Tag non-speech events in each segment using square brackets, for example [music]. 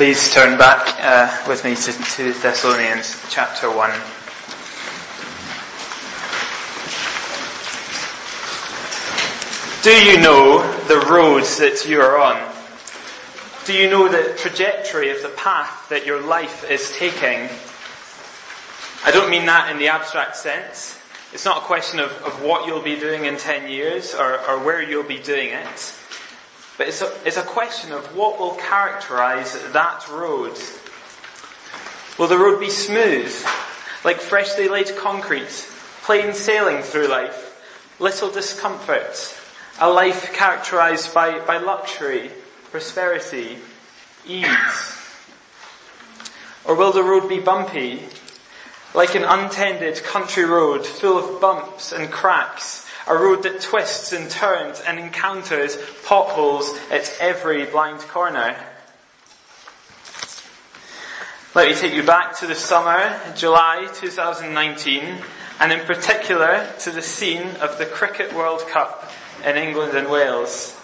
Please turn back uh, with me to, to Thessalonians chapter 1. Do you know the roads that you are on? Do you know the trajectory of the path that your life is taking? I don't mean that in the abstract sense. It's not a question of, of what you'll be doing in 10 years or, or where you'll be doing it. But it's a, it's a question of what will characterize that road. Will the road be smooth, like freshly laid concrete, plain sailing through life, little discomfort, a life characterized by, by luxury, prosperity, ease? Or will the road be bumpy, like an untended country road full of bumps and cracks, a road that twists and turns and encounters potholes at every blind corner. Let me take you back to the summer, July 2019, and in particular to the scene of the Cricket World Cup in England and Wales.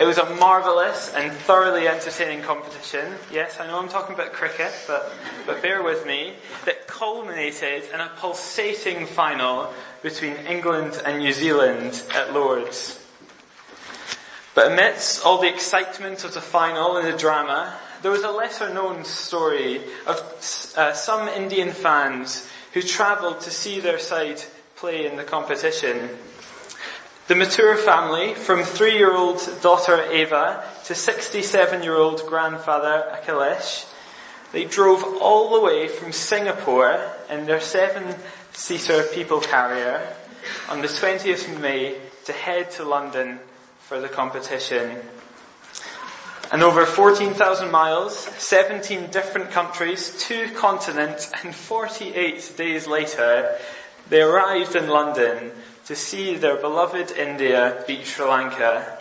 It was a marvellous and thoroughly entertaining competition. Yes, I know I'm talking about cricket, but, but bear with me. That culminated in a pulsating final between England and New Zealand at Lord's. But amidst all the excitement of the final and the drama, there was a lesser known story of uh, some Indian fans who travelled to see their side play in the competition. The Mathur family, from three-year-old daughter Ava to 67-year-old grandfather Akhilesh, they drove all the way from Singapore in their seven-seater people carrier on the 20th of May to head to London for the competition. And over 14,000 miles, 17 different countries, two continents, and 48 days later, they arrived in London to see their beloved India beat Sri Lanka.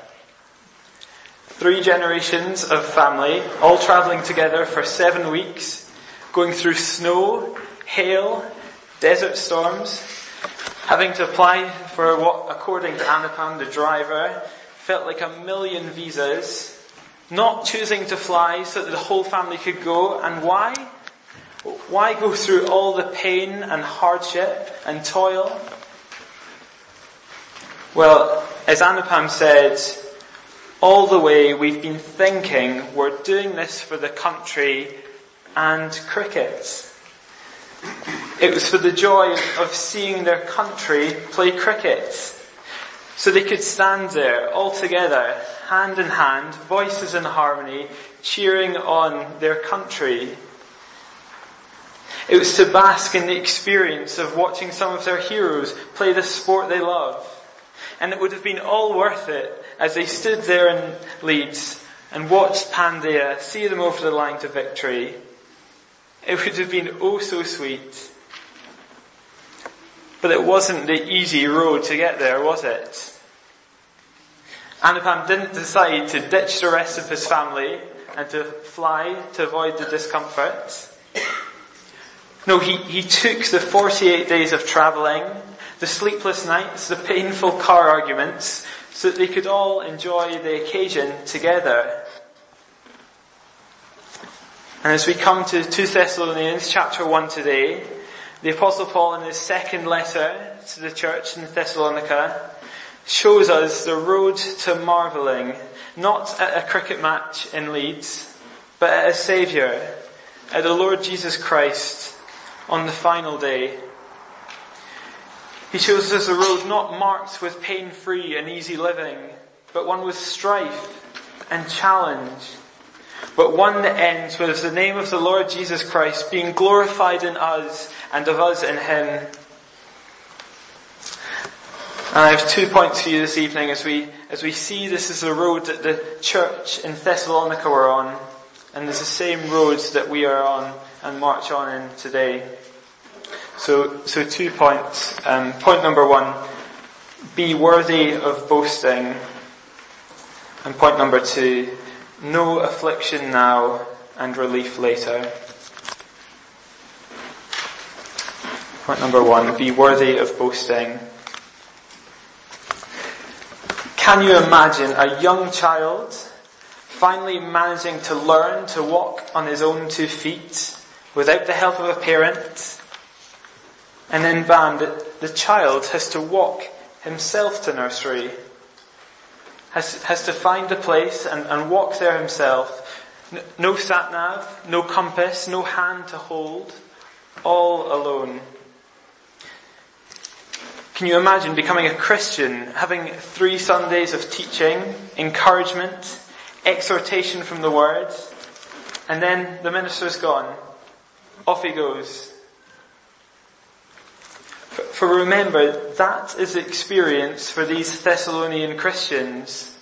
Three generations of family, all travelling together for seven weeks, going through snow, hail, desert storms, having to apply for what, according to Anupam, the driver, felt like a million visas, not choosing to fly so that the whole family could go, and why? Why go through all the pain and hardship and toil? Well, as Anupam said, all the way we've been thinking we're doing this for the country and cricket. It was for the joy of seeing their country play cricket. So they could stand there all together, hand in hand, voices in harmony, cheering on their country. It was to bask in the experience of watching some of their heroes play the sport they love and it would have been all worth it as they stood there in Leeds and watched Pandya see them over the line to victory. It would have been oh so sweet. But it wasn't the easy road to get there, was it? Anupam didn't decide to ditch the rest of his family and to fly to avoid the discomfort. No, he, he took the 48 days of travelling the sleepless nights, the painful car arguments, so that they could all enjoy the occasion together. And as we come to 2 Thessalonians chapter 1 today, the Apostle Paul in his second letter to the church in Thessalonica shows us the road to marvelling, not at a cricket match in Leeds, but at a Saviour, at the Lord Jesus Christ on the final day. He shows us a road not marked with pain-free and easy living, but one with strife and challenge, but one that ends with the name of the Lord Jesus Christ being glorified in us and of us in Him. And I have two points for you this evening as we, as we see this is the road that the church in Thessalonica were on, and it's the same road that we are on and march on in today. So, so two points. Um, point number one, be worthy of boasting. And point number two, no affliction now and relief later. Point number one, be worthy of boasting. Can you imagine a young child finally managing to learn to walk on his own two feet without the help of a parent. And then bam, the, the child has to walk himself to nursery, has, has to find a place and, and walk there himself. No sat nav, no compass, no hand to hold, all alone. Can you imagine becoming a Christian, having three Sundays of teaching, encouragement, exhortation from the Word, and then the minister's gone. Off he goes. For remember, that is experience for these Thessalonian Christians.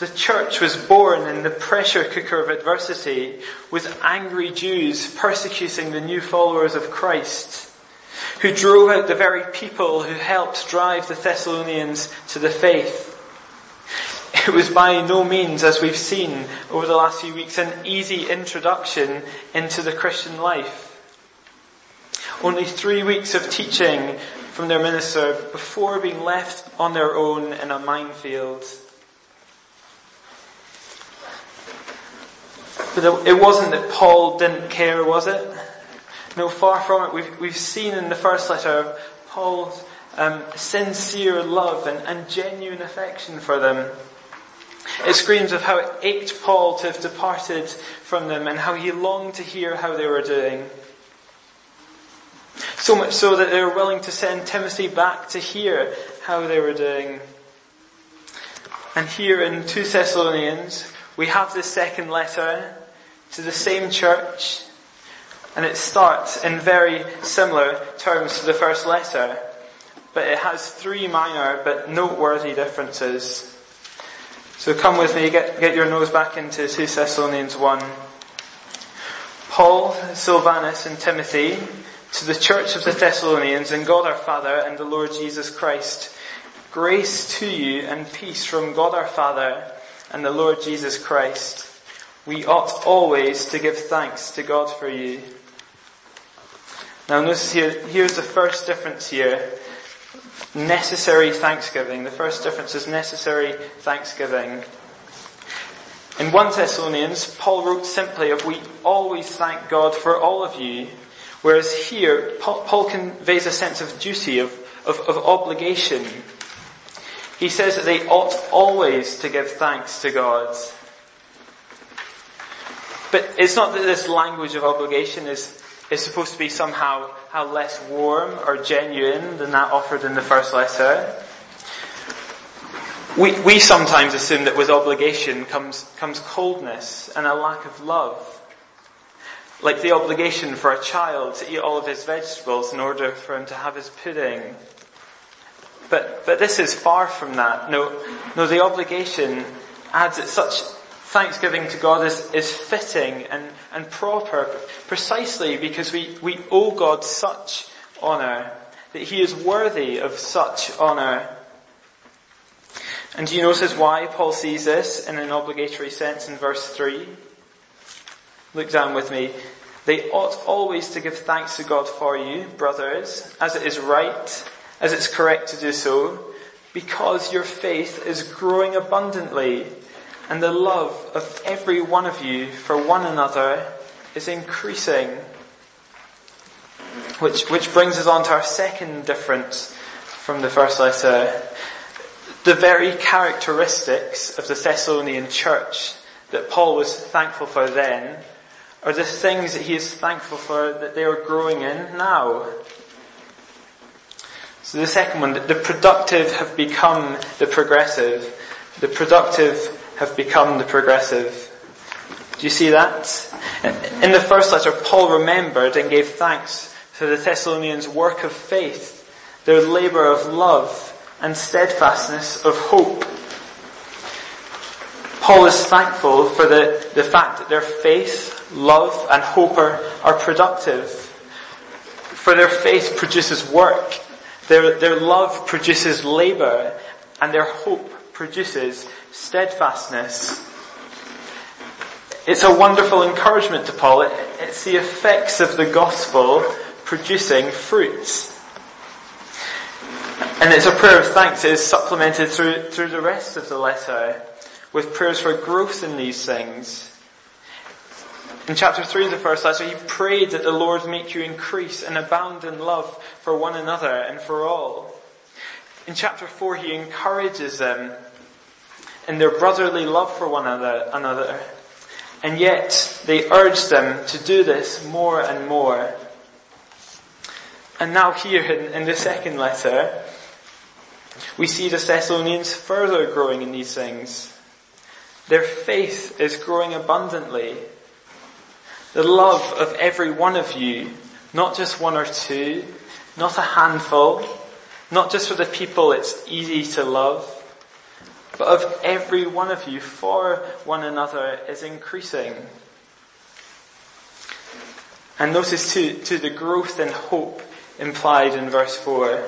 The church was born in the pressure cooker of adversity with angry Jews persecuting the new followers of Christ who drove out the very people who helped drive the Thessalonians to the faith. It was by no means, as we've seen over the last few weeks, an easy introduction into the Christian life. Only three weeks of teaching from their minister before being left on their own in a minefield. But it wasn't that Paul didn't care, was it? No, far from it. We've, we've seen in the first letter Paul's um, sincere love and, and genuine affection for them. It screams of how it ached Paul to have departed from them and how he longed to hear how they were doing. So much so that they were willing to send Timothy back to hear how they were doing. And here in 2 Thessalonians, we have this second letter to the same church and it starts in very similar terms to the first letter, but it has three minor but noteworthy differences. So come with me, get, get your nose back into 2 Thessalonians 1. Paul, Silvanus, and Timothy, to the church of the Thessalonians, and God our Father and the Lord Jesus Christ, grace to you and peace from God our Father and the Lord Jesus Christ. We ought always to give thanks to God for you now notice here, here's the first difference here. Necessary thanksgiving. The first difference is necessary thanksgiving. In 1 Thessalonians, Paul wrote simply of we always thank God for all of you. Whereas here, Paul conveys a sense of duty, of, of, of obligation. He says that they ought always to give thanks to God. But it's not that this language of obligation is is supposed to be somehow how less warm or genuine than that offered in the first letter. We, we sometimes assume that with obligation comes, comes coldness and a lack of love. Like the obligation for a child to eat all of his vegetables in order for him to have his pudding. But, but this is far from that. No, no, the obligation adds that such thanksgiving to God is, is fitting and, and proper precisely because we, we owe God such honour, that He is worthy of such honour. And do you notice why Paul sees this in an obligatory sense in verse 3? Look down with me. They ought always to give thanks to God for you, brothers, as it is right, as it's correct to do so, because your faith is growing abundantly and the love of every one of you for one another is increasing. Which, which brings us on to our second difference from the first letter. The very characteristics of the Thessalonian church that Paul was thankful for then are the things that he is thankful for that they are growing in now. So the second one, the productive have become the progressive. The productive have become the progressive. Do you see that? In the first letter, Paul remembered and gave thanks for the Thessalonians' work of faith, their labour of love, and steadfastness of hope. Paul is thankful for the, the fact that their faith, love, and hope are, are productive. For their faith produces work, their, their love produces labour, and their hope produces steadfastness. It's a wonderful encouragement to Paul. It, it's the effects of the gospel producing fruits. And it's a prayer of thanks that is supplemented through, through the rest of the letter. With prayers for growth in these things. In chapter 3 of the first letter, he prayed that the Lord make you increase and abound in love for one another and for all. In chapter 4, he encourages them in their brotherly love for one another, and yet they urge them to do this more and more. And now here in, in the second letter, we see the Thessalonians further growing in these things. Their faith is growing abundantly the love of every one of you, not just one or two, not a handful, not just for the people it's easy to love, but of every one of you for one another is increasing. And notice too, to the growth in hope implied in verse 4.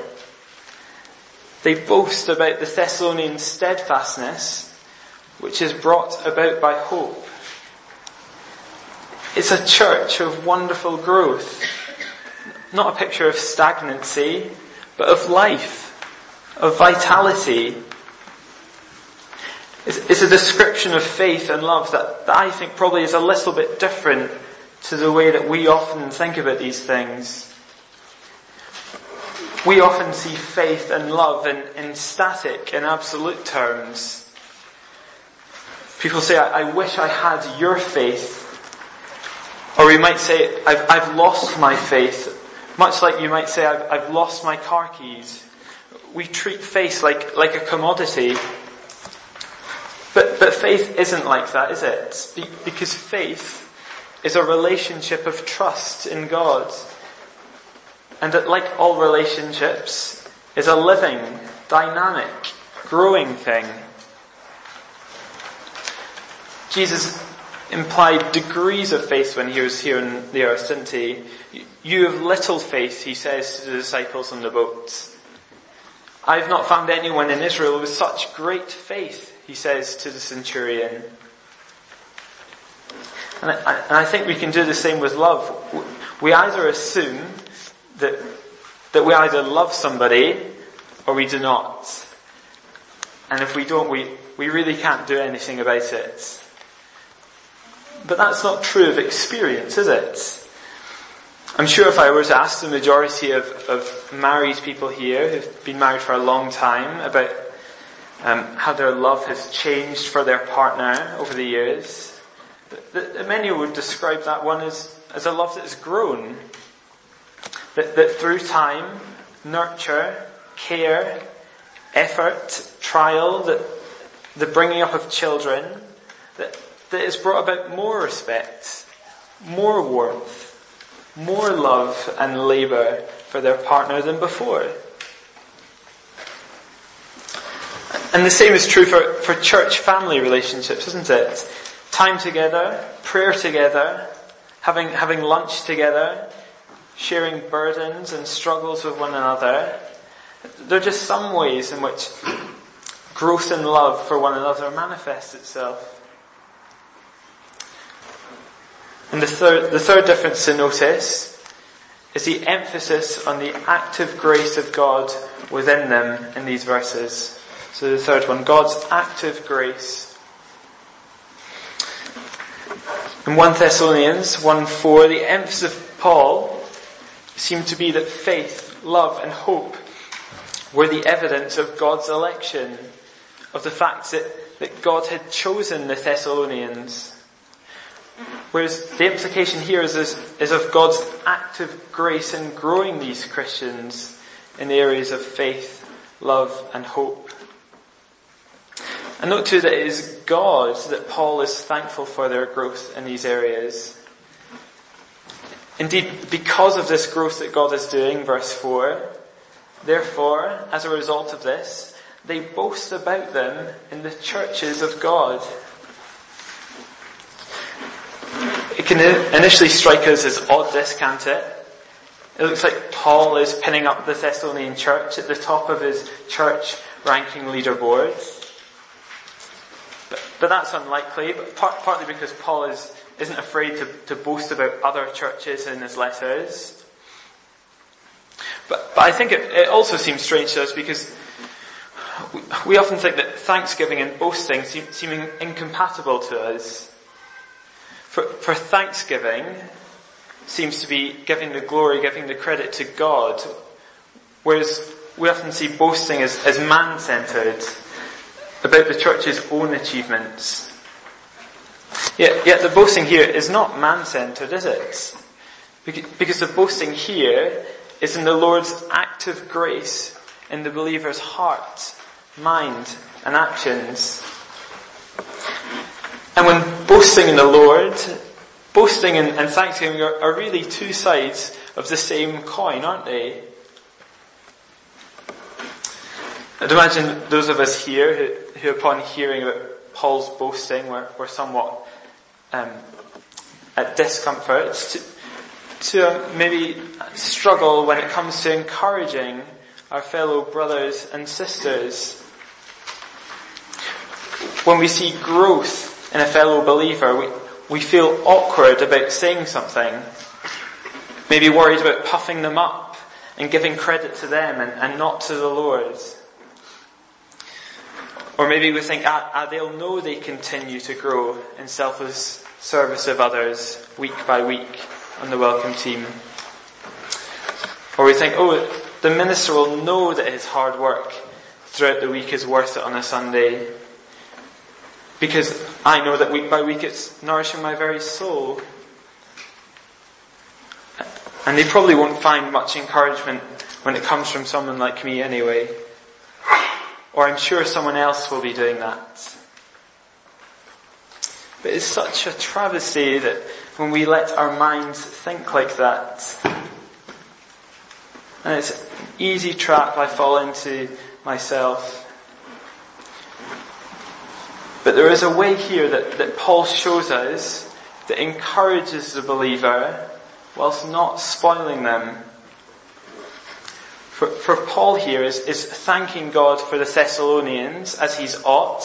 They boast about the Thessalonian steadfastness, which is brought about by hope. It's a church of wonderful growth. Not a picture of stagnancy, but of life, of vitality. It's, a description of faith and love that, that I think probably is a little bit different to the way that we often think about these things. We often see faith and love in, in static and absolute terms. People say, I, I wish I had your faith or we might say, I've, I've lost my faith. Much like you might say, I've, I've lost my car keys. We treat faith like, like a commodity. But, but faith isn't like that, is it? Because faith is a relationship of trust in God. And that like all relationships, is a living, dynamic, growing thing. Jesus implied degrees of faith when he was here in the he? You have little faith, he says to the disciples on the boat. I've not found anyone in Israel with such great faith, he says to the centurion. And I, and I think we can do the same with love. We either assume that, that we either love somebody or we do not. And if we don't, we, we really can't do anything about it. But that's not true of experience, is it? I'm sure if I were to ask the majority of, of married people here who've been married for a long time about um, how their love has changed for their partner over the years, that, many would describe that one as, as a love that has grown. That, that through time, nurture, care, effort, trial, that the bringing up of children, that that has brought about more respect, more warmth, more love and labour for their partner than before. And the same is true for, for church family relationships, isn't it? Time together, prayer together, having, having lunch together, sharing burdens and struggles with one another. There are just some ways in which growth in love for one another manifests itself. And the third, the third difference to notice is the emphasis on the active grace of God within them in these verses. So the third one, God's active grace. In 1 Thessalonians 1 4, the emphasis of Paul seemed to be that faith, love, and hope were the evidence of God's election, of the fact that, that God had chosen the Thessalonians Whereas the implication here is, is, is of God's active grace in growing these Christians in the areas of faith, love, and hope. And note too that it is God that Paul is thankful for their growth in these areas. Indeed, because of this growth that God is doing, verse 4, therefore, as a result of this, they boast about them in the churches of God. It can initially strike us as odd, this, can't it? It looks like Paul is pinning up the Thessalonian church at the top of his church ranking leaderboard. But, but that's unlikely, but part, partly because Paul is, isn't afraid to, to boast about other churches in his letters. But, but I think it, it also seems strange to us because We often think that thanksgiving and boasting seem, seem incompatible to us. For, for thanksgiving seems to be giving the glory, giving the credit to God, whereas we often see boasting as, as man-centered, about the church's own achievements. Yet, yet the boasting here is not man-centered, is it? Because the boasting here is in the Lord's active grace in the believer's heart, mind, and actions. And when boasting in the Lord, boasting and, and thanksgiving are, are really two sides of the same coin, aren't they? I'd imagine those of us here who, who upon hearing about Paul's boasting were, were somewhat um, at discomfort to, to maybe struggle when it comes to encouraging our fellow brothers and sisters. When we see growth in a fellow believer, we, we feel awkward about saying something. Maybe worried about puffing them up and giving credit to them and, and not to the Lord. Or maybe we think, ah, ah, they'll know they continue to grow in selfless service of others week by week on the welcome team. Or we think, oh, the minister will know that his hard work throughout the week is worth it on a Sunday. Because I know that week by week it's nourishing my very soul. And they probably won't find much encouragement when it comes from someone like me anyway. Or I'm sure someone else will be doing that. But it's such a travesty that when we let our minds think like that, and it's an easy trap I fall into myself. But there is a way here that, that Paul shows us that encourages the believer whilst not spoiling them. For, for Paul here is, is thanking God for the Thessalonians as he's ought,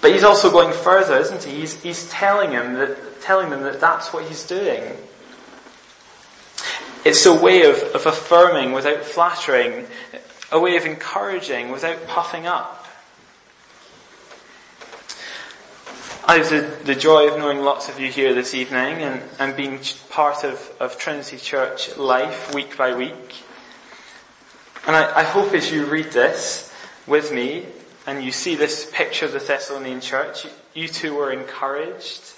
but he's also going further, isn't he? He's, he's telling, him that, telling them that that's what he's doing. It's a way of, of affirming without flattering, a way of encouraging without puffing up. I have the, the joy of knowing lots of you here this evening and, and being part of, of Trinity Church life week by week. And I, I hope as you read this with me and you see this picture of the Thessalonian church, you, too were encouraged.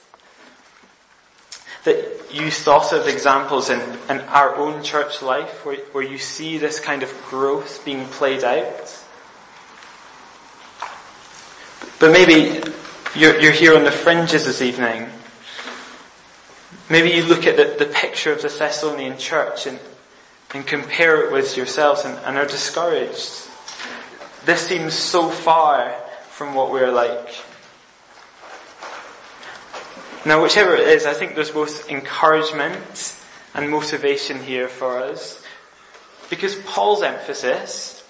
That you thought of examples in, in our own church life where, where you see this kind of growth being played out. But maybe you're, you're here on the fringes this evening. Maybe you look at the, the picture of the Thessalonian church and, and compare it with yourselves and, and are discouraged. This seems so far from what we're like. Now, whichever it is, I think there's both encouragement and motivation here for us. Because Paul's emphasis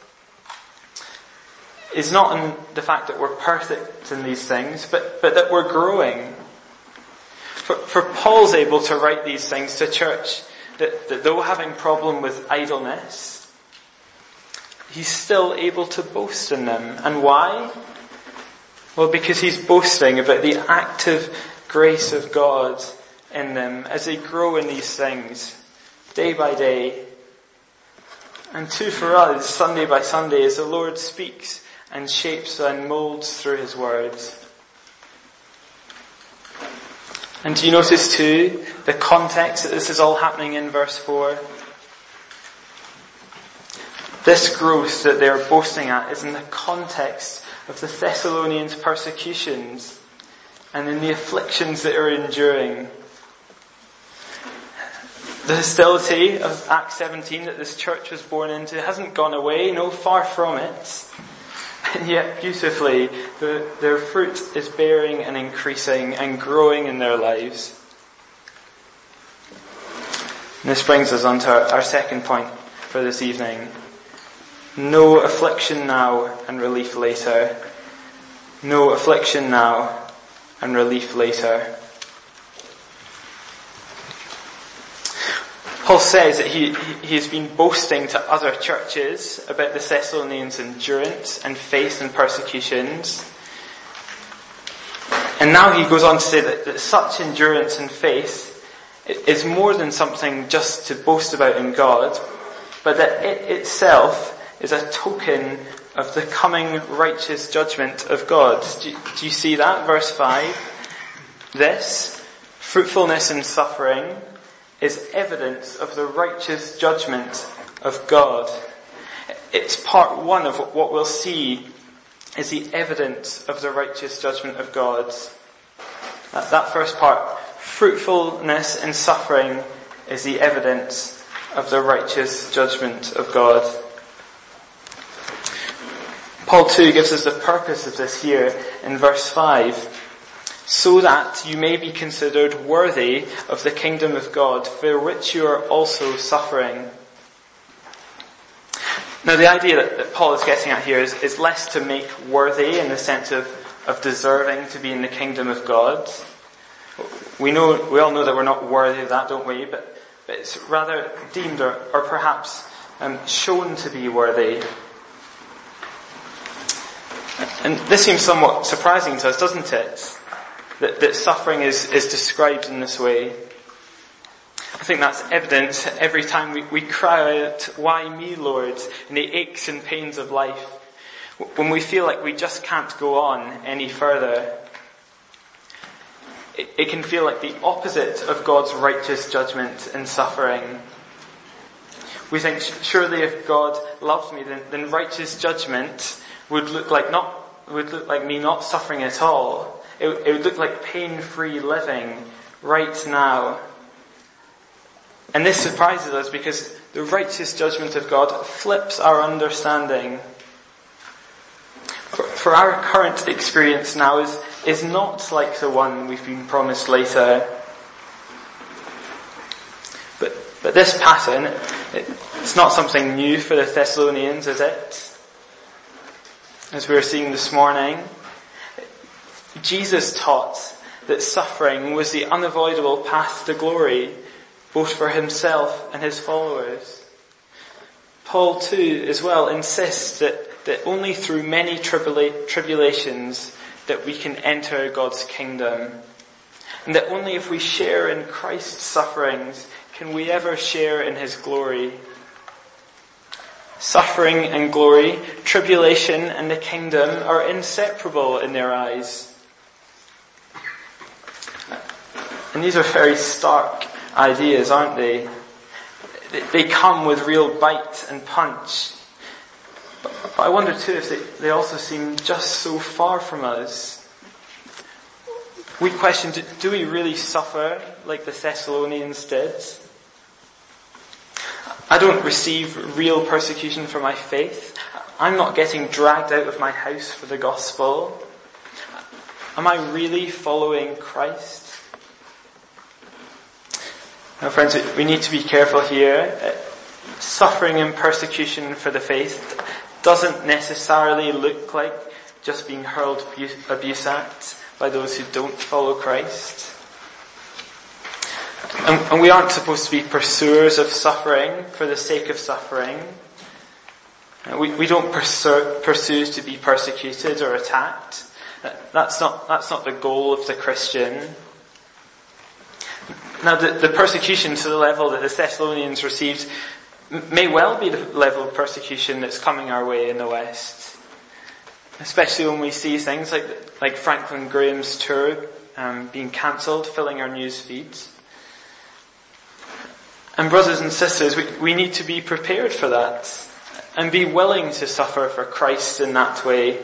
is not in the fact that we're perfect in these things, but, but that we're growing. For, for Paul's able to write these things to church that, that though having problem with idleness, he's still able to boast in them. And why? Well, because he's boasting about the active grace of God in them as they grow in these things day by day. And two for us, Sunday by Sunday, as the Lord speaks and shapes and molds through his words. And do you notice too the context that this is all happening in verse 4? This growth that they're boasting at is in the context of the Thessalonians' persecutions and in the afflictions that are enduring. The hostility of Acts 17 that this church was born into hasn't gone away, no far from it. And [laughs] yet, beautifully, the, their fruit is bearing and increasing and growing in their lives. And this brings us on to our, our second point for this evening. No affliction now and relief later. No affliction now and relief later. Paul says that he, he has been boasting to other churches about the Thessalonians' endurance and faith in persecutions. And now he goes on to say that, that such endurance and faith is more than something just to boast about in God, but that it itself is a token of the coming righteous judgment of God. Do you, do you see that? Verse 5. This, fruitfulness and suffering, is evidence of the righteous judgment of God. It's part one of what we'll see is the evidence of the righteous judgment of God. That, that first part, fruitfulness and suffering, is the evidence of the righteous judgment of God. Paul too gives us the purpose of this here in verse 5 so that you may be considered worthy of the kingdom of God, for which you are also suffering. Now, the idea that, that Paul is getting at here is, is, less to make worthy in the sense of, of deserving to be in the kingdom of God. We know, we all know that we're not worthy of that, don't we? But, but it's rather deemed or, or perhaps um, shown to be worthy. And this seems somewhat surprising to us, doesn't it? That, that suffering is, is described in this way. I think that's evident every time we, we cry out, Why me, Lord? in the aches and pains of life. When we feel like we just can't go on any further. It, it can feel like the opposite of God's righteous judgment and suffering. We think, surely if God loved me, then, then righteous judgment would look like not, would look like me not suffering at all. It, it would look like pain-free living right now. And this surprises us because the righteous judgment of God flips our understanding. For, for our current experience now is, is not like the one we've been promised later. But, but this pattern, it, it's not something new for the Thessalonians, is it? As we were seeing this morning. Jesus taught that suffering was the unavoidable path to glory, both for himself and his followers. Paul too, as well, insists that, that only through many tribula- tribulations that we can enter God's kingdom. And that only if we share in Christ's sufferings can we ever share in his glory. Suffering and glory, tribulation and the kingdom are inseparable in their eyes. And these are very stark ideas, aren't they? They come with real bite and punch. But I wonder too if they, they also seem just so far from us. We question, do, do we really suffer like the Thessalonians did? I don't receive real persecution for my faith. I'm not getting dragged out of my house for the gospel. Am I really following Christ? Now, friends, we need to be careful here. Uh, suffering and persecution for the faith doesn't necessarily look like just being hurled abuse at by those who don't follow Christ. And, we aren't supposed to be pursuers of suffering for the sake of suffering. Uh, we, we don't pursue, pursue to be persecuted or attacked. Uh, that's not, that's not the goal of the Christian. Now, the, the persecution to the level that the Thessalonians received may well be the level of persecution that's coming our way in the West. Especially when we see things like, like Franklin Graham's tour um, being cancelled, filling our news feeds. And brothers and sisters, we, we need to be prepared for that and be willing to suffer for Christ in that way.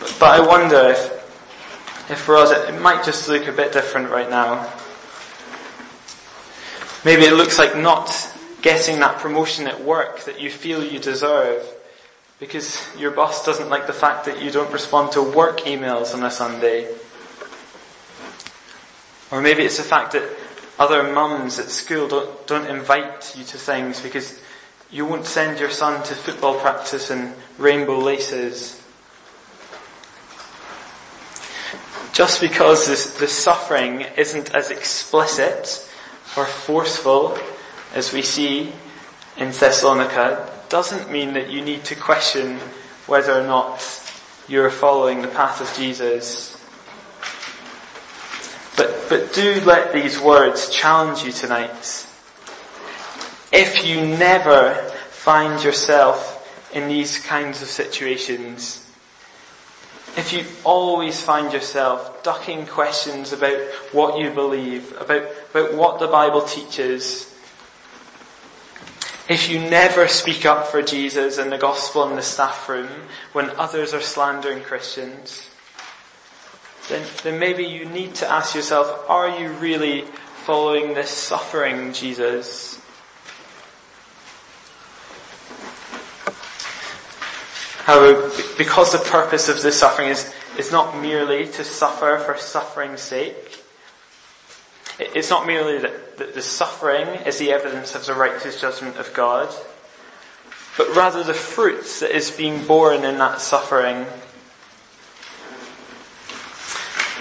But, but I wonder if if for us it, it might just look a bit different right now. Maybe it looks like not getting that promotion at work that you feel you deserve because your boss doesn't like the fact that you don't respond to work emails on a Sunday. Or maybe it's the fact that other mums at school don't, don't invite you to things because you won't send your son to football practice in rainbow laces. Just because the, suffering isn't as explicit or forceful as we see in Thessalonica doesn't mean that you need to question whether or not you're following the path of Jesus. But, but do let these words challenge you tonight. If you never find yourself in these kinds of situations, if you always find yourself ducking questions about what you believe, about, about what the Bible teaches, if you never speak up for Jesus and the gospel in the staff room when others are slandering Christians, then, then maybe you need to ask yourself, are you really following this suffering Jesus? However, because the purpose of this suffering is, is not merely to suffer for suffering's sake, it's not merely that, that the suffering is the evidence of the righteous judgment of God, but rather the fruits that is being born in that suffering.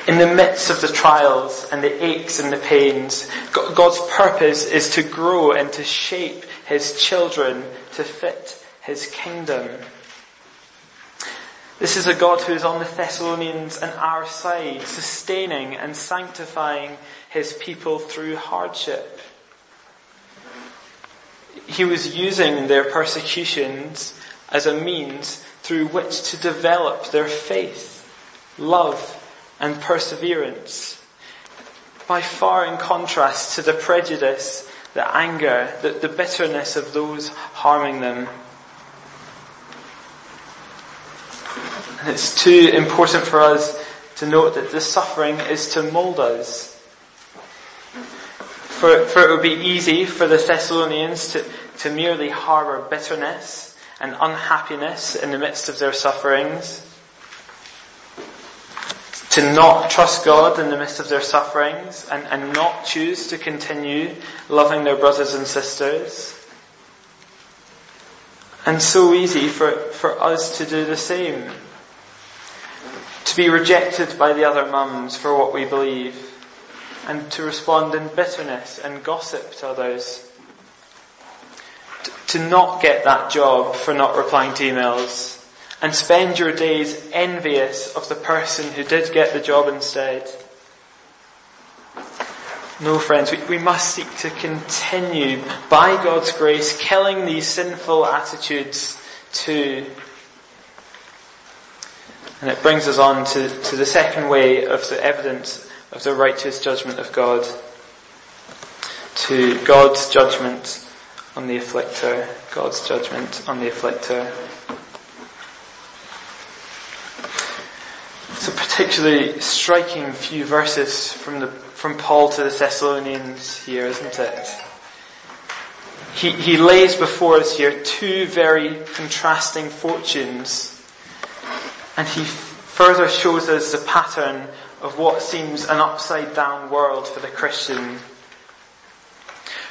In the midst of the trials and the aches and the pains, God's purpose is to grow and to shape His children to fit His kingdom. This is a God who is on the Thessalonians and our side, sustaining and sanctifying his people through hardship. He was using their persecutions as a means through which to develop their faith, love, and perseverance. By far in contrast to the prejudice, the anger, the, the bitterness of those harming them. And it's too important for us to note that this suffering is to mold us. For, for it would be easy for the Thessalonians to, to merely harbour bitterness and unhappiness in the midst of their sufferings, to not trust God in the midst of their sufferings and, and not choose to continue loving their brothers and sisters. And so easy for, for us to do the same to be rejected by the other mums for what we believe, and to respond in bitterness and gossip to others. To not get that job for not replying to emails, and spend your days envious of the person who did get the job instead. No, friends, we, we must seek to continue, by God's grace, killing these sinful attitudes too and it brings us on to, to the second way of the evidence of the righteous judgment of God. To God's judgment on the afflictor. God's judgment on the afflictor. It's a particularly striking few verses from the from Paul to the Thessalonians here, isn't it? He, he lays before us here two very contrasting fortunes and he further shows us the pattern of what seems an upside down world for the Christian.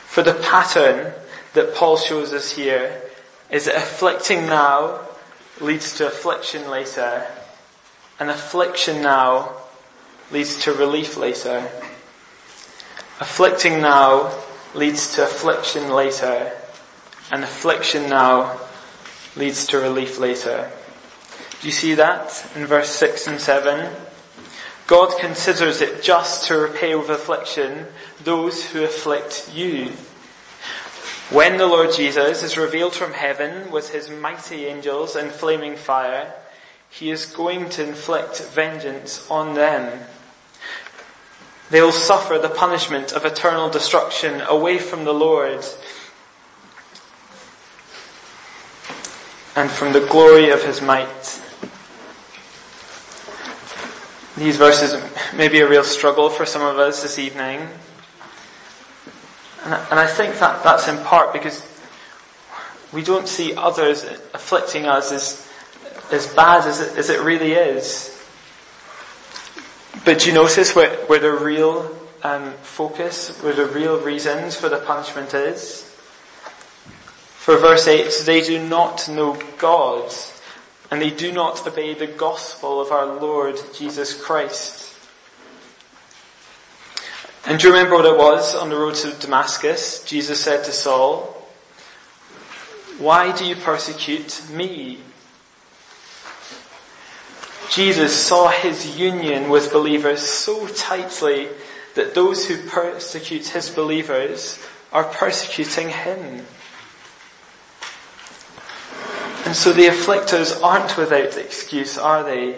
For the pattern that Paul shows us here is that afflicting now leads to affliction later, and affliction now leads to relief later. Afflicting now leads to affliction later, and affliction now leads to relief later. Do you see that in verse 6 and 7? God considers it just to repay with affliction those who afflict you. When the Lord Jesus is revealed from heaven with his mighty angels and flaming fire, he is going to inflict vengeance on them. They will suffer the punishment of eternal destruction away from the Lord and from the glory of his might. These verses may be a real struggle for some of us this evening. And, I think that that's in part because we don't see others afflicting us as, as bad as it, as it really is. But do you notice where, where the real um, focus, where the real reasons for the punishment is? For verse 8, they do not know God and they do not obey the gospel of our Lord Jesus Christ. And do you remember what it was on the road to Damascus? Jesus said to Saul, Why do you persecute me? Jesus saw his union with believers so tightly that those who persecute his believers are persecuting him. And so the afflictors aren't without excuse, are they?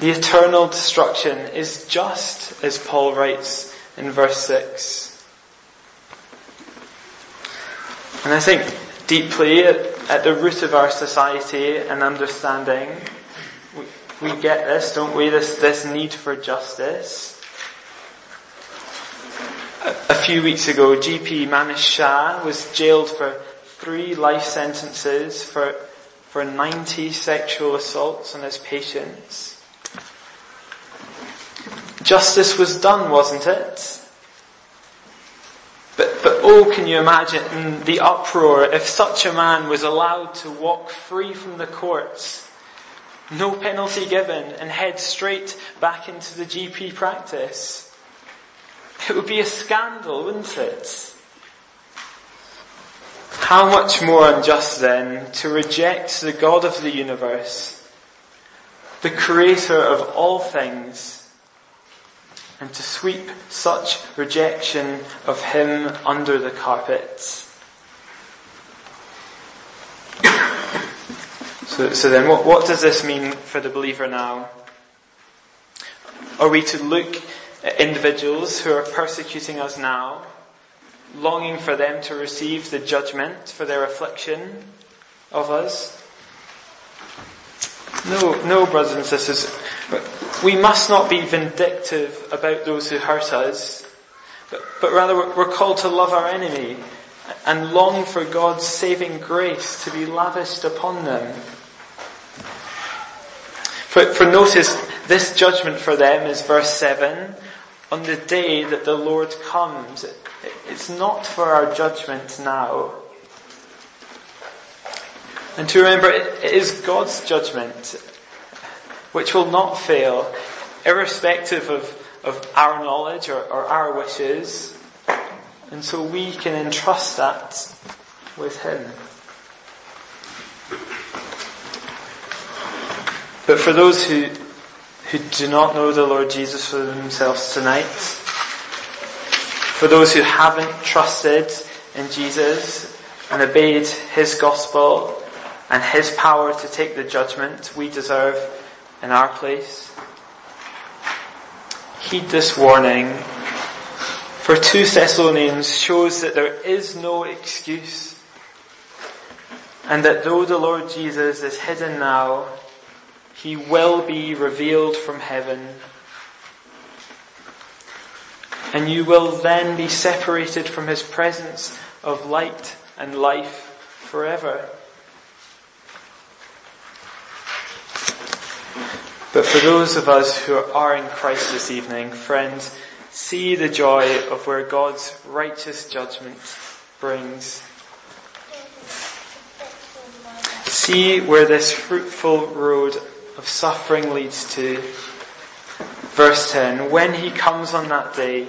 The eternal destruction is just as Paul writes in verse 6. And I think deeply at, at the root of our society and understanding, we, we get this, don't we? This, this need for justice. A, few weeks ago, GP Manish Shah was jailed for three life sentences for, for 90 sexual assaults on his patients. Justice was done, wasn't it? But, but oh, can you imagine the uproar if such a man was allowed to walk free from the courts, no penalty given, and head straight back into the GP practice? It would be a scandal, wouldn't it? How much more unjust then to reject the God of the universe, the creator of all things, and to sweep such rejection of him under the carpet. [coughs] So, so then what, what does this mean for the believer now? Are we to look at individuals who are persecuting us now, longing for them to receive the judgment for their affliction of us? No, no, brothers and sisters. We must not be vindictive about those who hurt us, but, but rather we're called to love our enemy and long for God's saving grace to be lavished upon them. For, for notice, this judgment for them is verse 7 on the day that the Lord comes. It's not for our judgment now. And to remember, it is God's judgment which will not fail, irrespective of, of our knowledge or, or our wishes. And so we can entrust that with Him. But for those who, who do not know the Lord Jesus for themselves tonight, for those who haven't trusted in Jesus and obeyed His gospel and His power to take the judgment we deserve in our place. Heed this warning. For 2 Thessalonians shows that there is no excuse. And that though the Lord Jesus is hidden now, he will be revealed from heaven. And you will then be separated from his presence of light and life forever. But for those of us who are in Christ this evening, friends, see the joy of where God's righteous judgment brings. See where this fruitful road of suffering leads to. Verse 10, when he comes on that day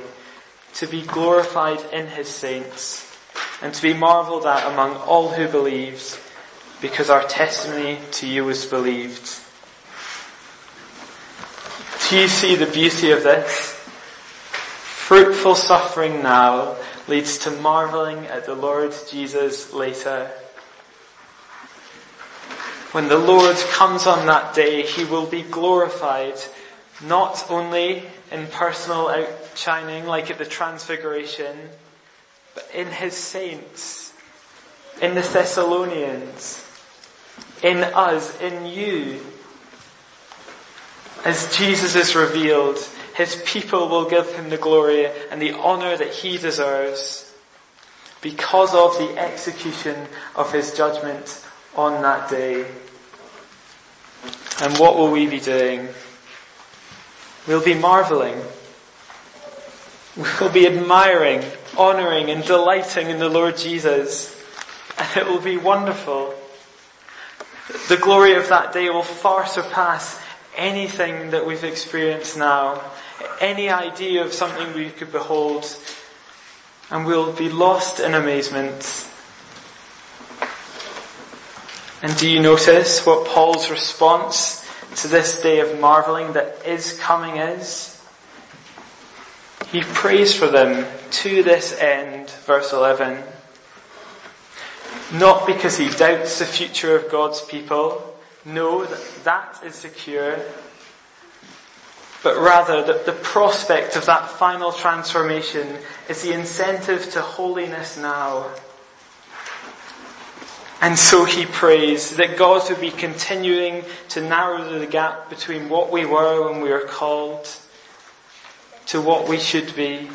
to be glorified in his saints and to be marveled at among all who believes because our testimony to you was believed. Do you see the beauty of this? Fruitful suffering now leads to marveling at the Lord Jesus later. When the Lord comes on that day, he will be glorified, not only in personal outshining like at the Transfiguration, but in his saints, in the Thessalonians, in us, in you, as Jesus is revealed, his people will give him the glory and the honor that he deserves because of the execution of his judgment on that day. And what will we be doing? We'll be marveling. We'll be admiring, honoring and delighting in the Lord Jesus. And it will be wonderful. The glory of that day will far surpass anything that we've experienced now, any idea of something we could behold, and we'll be lost in amazement. And do you notice what Paul's response to this day of marveling that is coming is? He prays for them to this end, verse 11. Not because he doubts the future of God's people. No, that, that is secure. But rather that the prospect of that final transformation is the incentive to holiness now. And so he prays that God would be continuing to narrow the gap between what we were when we were called to what we should be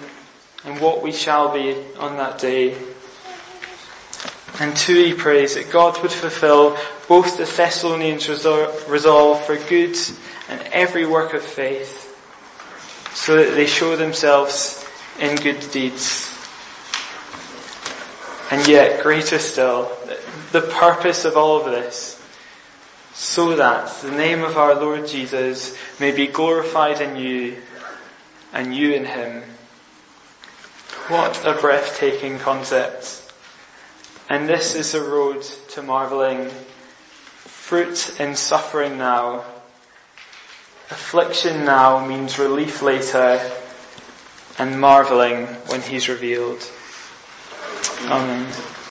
and what we shall be on that day. And two, he prays that God would fulfill both the Thessalonians' resolve for good and every work of faith, so that they show themselves in good deeds. And yet, greater still, the purpose of all of this, so that the name of our Lord Jesus may be glorified in you, and you in him. What a breathtaking concept. And this is the road to marveling. Fruit in suffering now. Affliction now means relief later and marveling when he's revealed. Amen.